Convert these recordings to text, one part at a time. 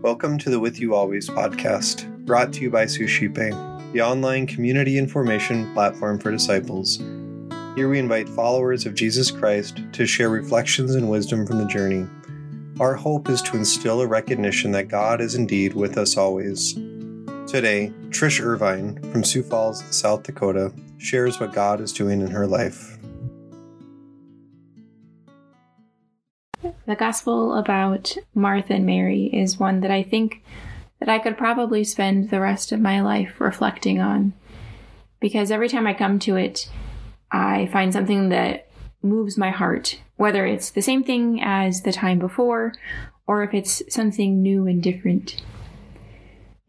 Welcome to the With You Always podcast, brought to you by Suscipe, the online community information platform for disciples. Here we invite followers of Jesus Christ to share reflections and wisdom from the journey. Our hope is to instill a recognition that God is indeed with us always. Today, Trish Irvine from Sioux Falls, South Dakota, shares what God is doing in her life. The gospel about Martha and Mary is one that I think that I could probably spend the rest of my life reflecting on. Because every time I come to it, I find something that moves my heart, whether it's the same thing as the time before or if it's something new and different.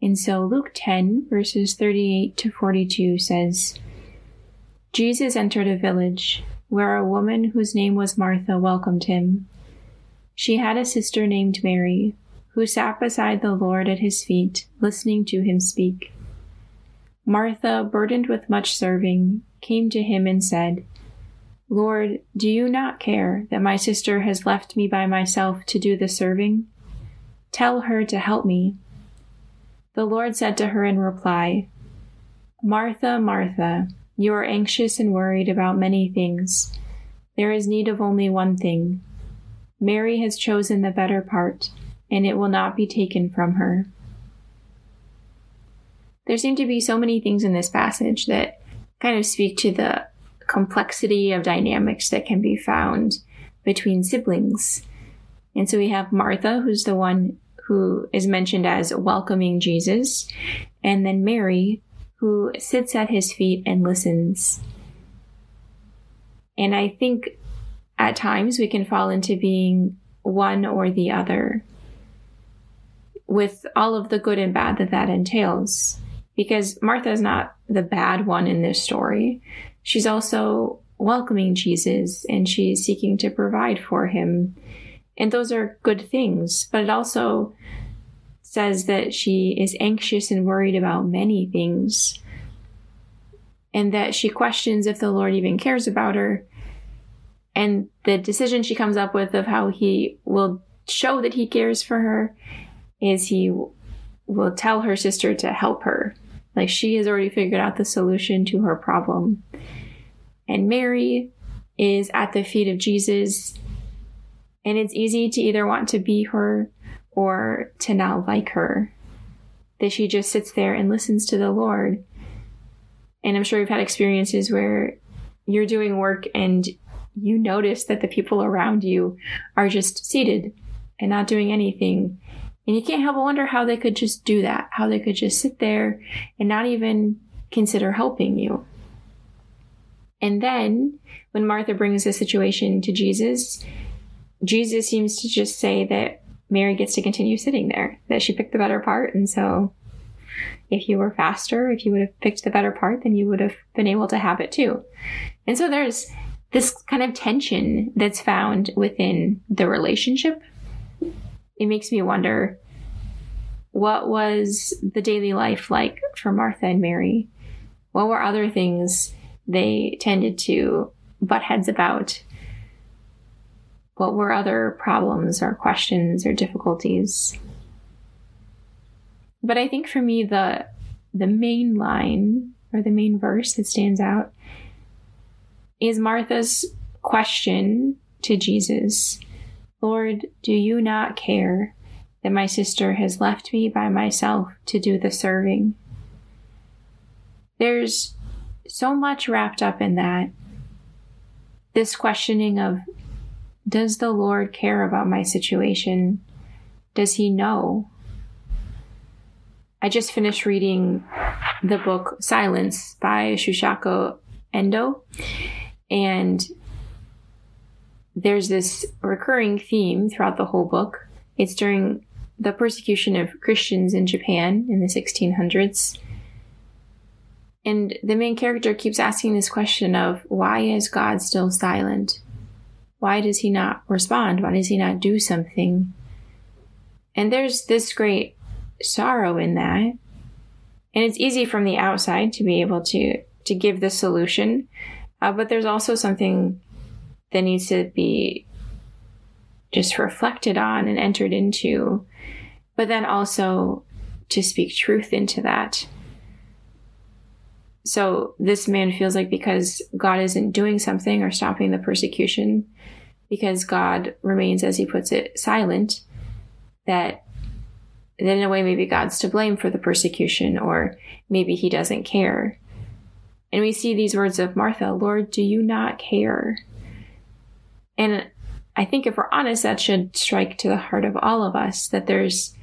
And so Luke 10, verses 38 to 42 says, Jesus entered a village where a woman whose name was Martha welcomed him. She had a sister named Mary, who sat beside the Lord at his feet, listening to him speak. Martha, burdened with much serving, came to him and said, Lord, do you not care that my sister has left me by myself to do the serving? Tell her to help me. The Lord said to her in reply, Martha, Martha, you are anxious and worried about many things. There is need of only one thing. Mary has chosen the better part, and it will not be taken from her. There seem to be so many things in this passage that kind of speak to the complexity of dynamics that can be found between siblings. And so we have Martha, who's the one who is mentioned as welcoming Jesus, and then Mary, who sits at his feet and listens. And I think at times we can fall into being one or the other with all of the good and bad that that entails. Because Martha is not the bad one in this story. She's also welcoming Jesus and she's seeking to provide for him. And those are good things, but it also says that she is anxious and worried about many things and that she questions if the Lord even cares about her and the decision she comes up with of how he will show that he cares for her is he will tell her sister to help her. Like she has already figured out the solution to her problem. And Mary is at the feet of Jesus. And it's easy to either want to be her or to not like her. That she just sits there and listens to the Lord. And I'm sure you've had experiences where you're doing work and you notice that the people around you are just seated and not doing anything. And you can't help but wonder how they could just do that, how they could just sit there and not even consider helping you. And then when Martha brings the situation to Jesus, Jesus seems to just say that Mary gets to continue sitting there, that she picked the better part. And so if you were faster, if you would have picked the better part, then you would have been able to have it too. And so there's this kind of tension that's found within the relationship. It makes me wonder what was the daily life like for Martha and Mary? What were other things they tended to butt heads about? What were other problems or questions or difficulties? But I think for me, the the main line or the main verse that stands out is Martha's question to Jesus Lord, do you not care that my sister has left me by myself to do the serving? There's so much wrapped up in that. This questioning of Does the Lord care about my situation? Does he know? I just finished reading the book Silence by Shusaku Endo. And there's this recurring theme throughout the whole book. It's during the persecution of Christians in Japan in the 1600s. And the main character keeps asking this question of why is God still silent? Why does he not respond? Why does he not do something? And there's this great sorrow in that. And it's easy from the outside to be able to to give the solution uh, but there's also something that needs to be just reflected on and entered into, but then also to speak truth into that. So this man feels like because God isn't doing something or stopping the persecution, because God remains, as he puts it, silent, that then in a way maybe God's to blame for the persecution, or maybe he doesn't care. And we see these words of Martha, Lord, do you not care? And I think if we're honest, that should strike to the heart of all of us that there's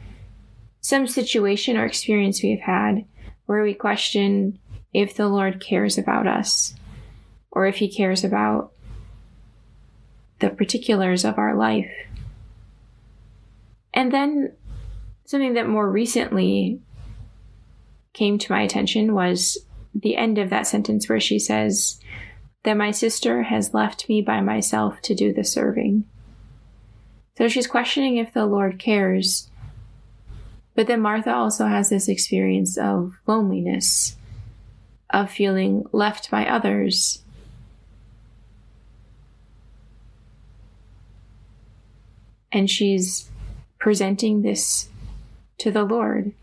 some situation or experience we've had where we question if the Lord cares about us or if he cares about the particulars of our life. And then something that more recently came to my attention was the end of that sentence where she says, that my sister has left me by myself to do the serving. So she's questioning if the Lord cares. But then Martha also has this experience of loneliness, of feeling left by others. And she's presenting this to the Lord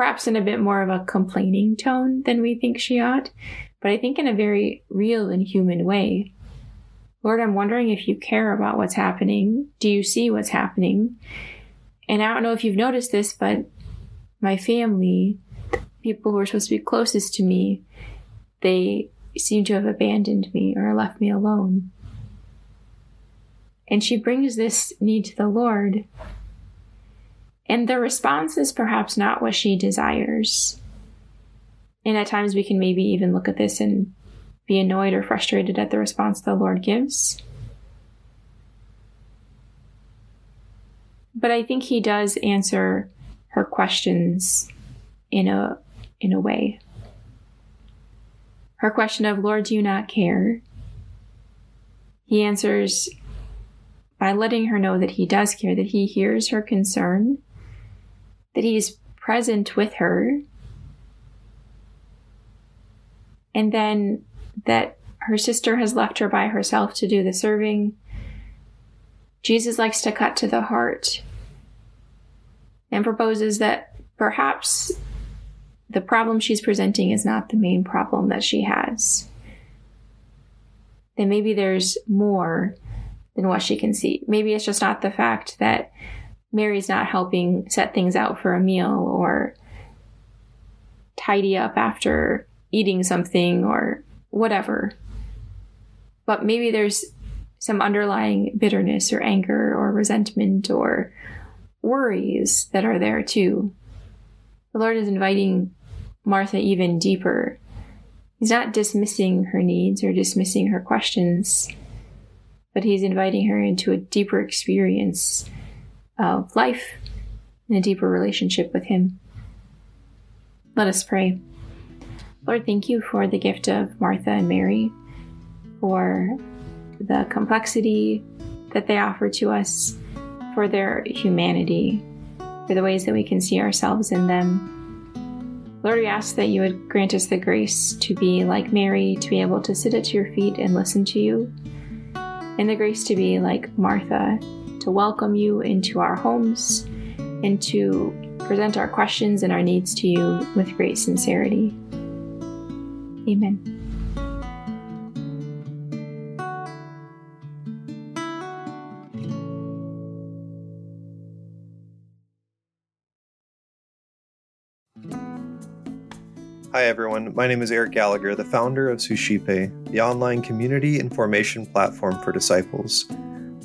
perhaps in a bit more of a complaining tone than we think she ought, but I think in a very real and human way. Lord, I'm wondering if you care about what's happening. Do you see what's happening? And I don't know if you've noticed this, but my family, people who are supposed to be closest to me, they seem to have abandoned me or left me alone. And she brings this need to the Lord. And the response is perhaps not what she desires. And at times we can maybe even look at this and be annoyed or frustrated at the response the Lord gives. But I think he does answer her questions in a in a way. Her question of Lord, do you not care? He answers by letting her know that he does care, that he hears her concern, that he's present with her, and then that her sister has left her by herself to do the serving. Jesus likes to cut to the heart and proposes that perhaps the problem she's presenting is not the main problem that she has. That maybe there's more than what she can see. Maybe it's just not the fact that Mary's not helping set things out for a meal or tidy up after eating something or whatever. But maybe there's some underlying bitterness or anger or resentment or worries that are there too. The Lord is inviting Martha even deeper. He's not dismissing her needs or dismissing her questions, but he's inviting her into a deeper experience of life and a deeper relationship with Him. Let us pray. Lord, thank you for the gift of Martha and Mary, for the complexity that they offer to us, for their humanity, for the ways that we can see ourselves in them. Lord, we ask that you would grant us the grace to be like Mary, to be able to sit at your feet and listen to you, and the grace to be like Martha, to welcome you into our homes and to present our questions and our needs to you with great sincerity. Amen. Hi, everyone. My name is Eric Gallagher, the founder of Suscipe, the online community and formation platform for disciples.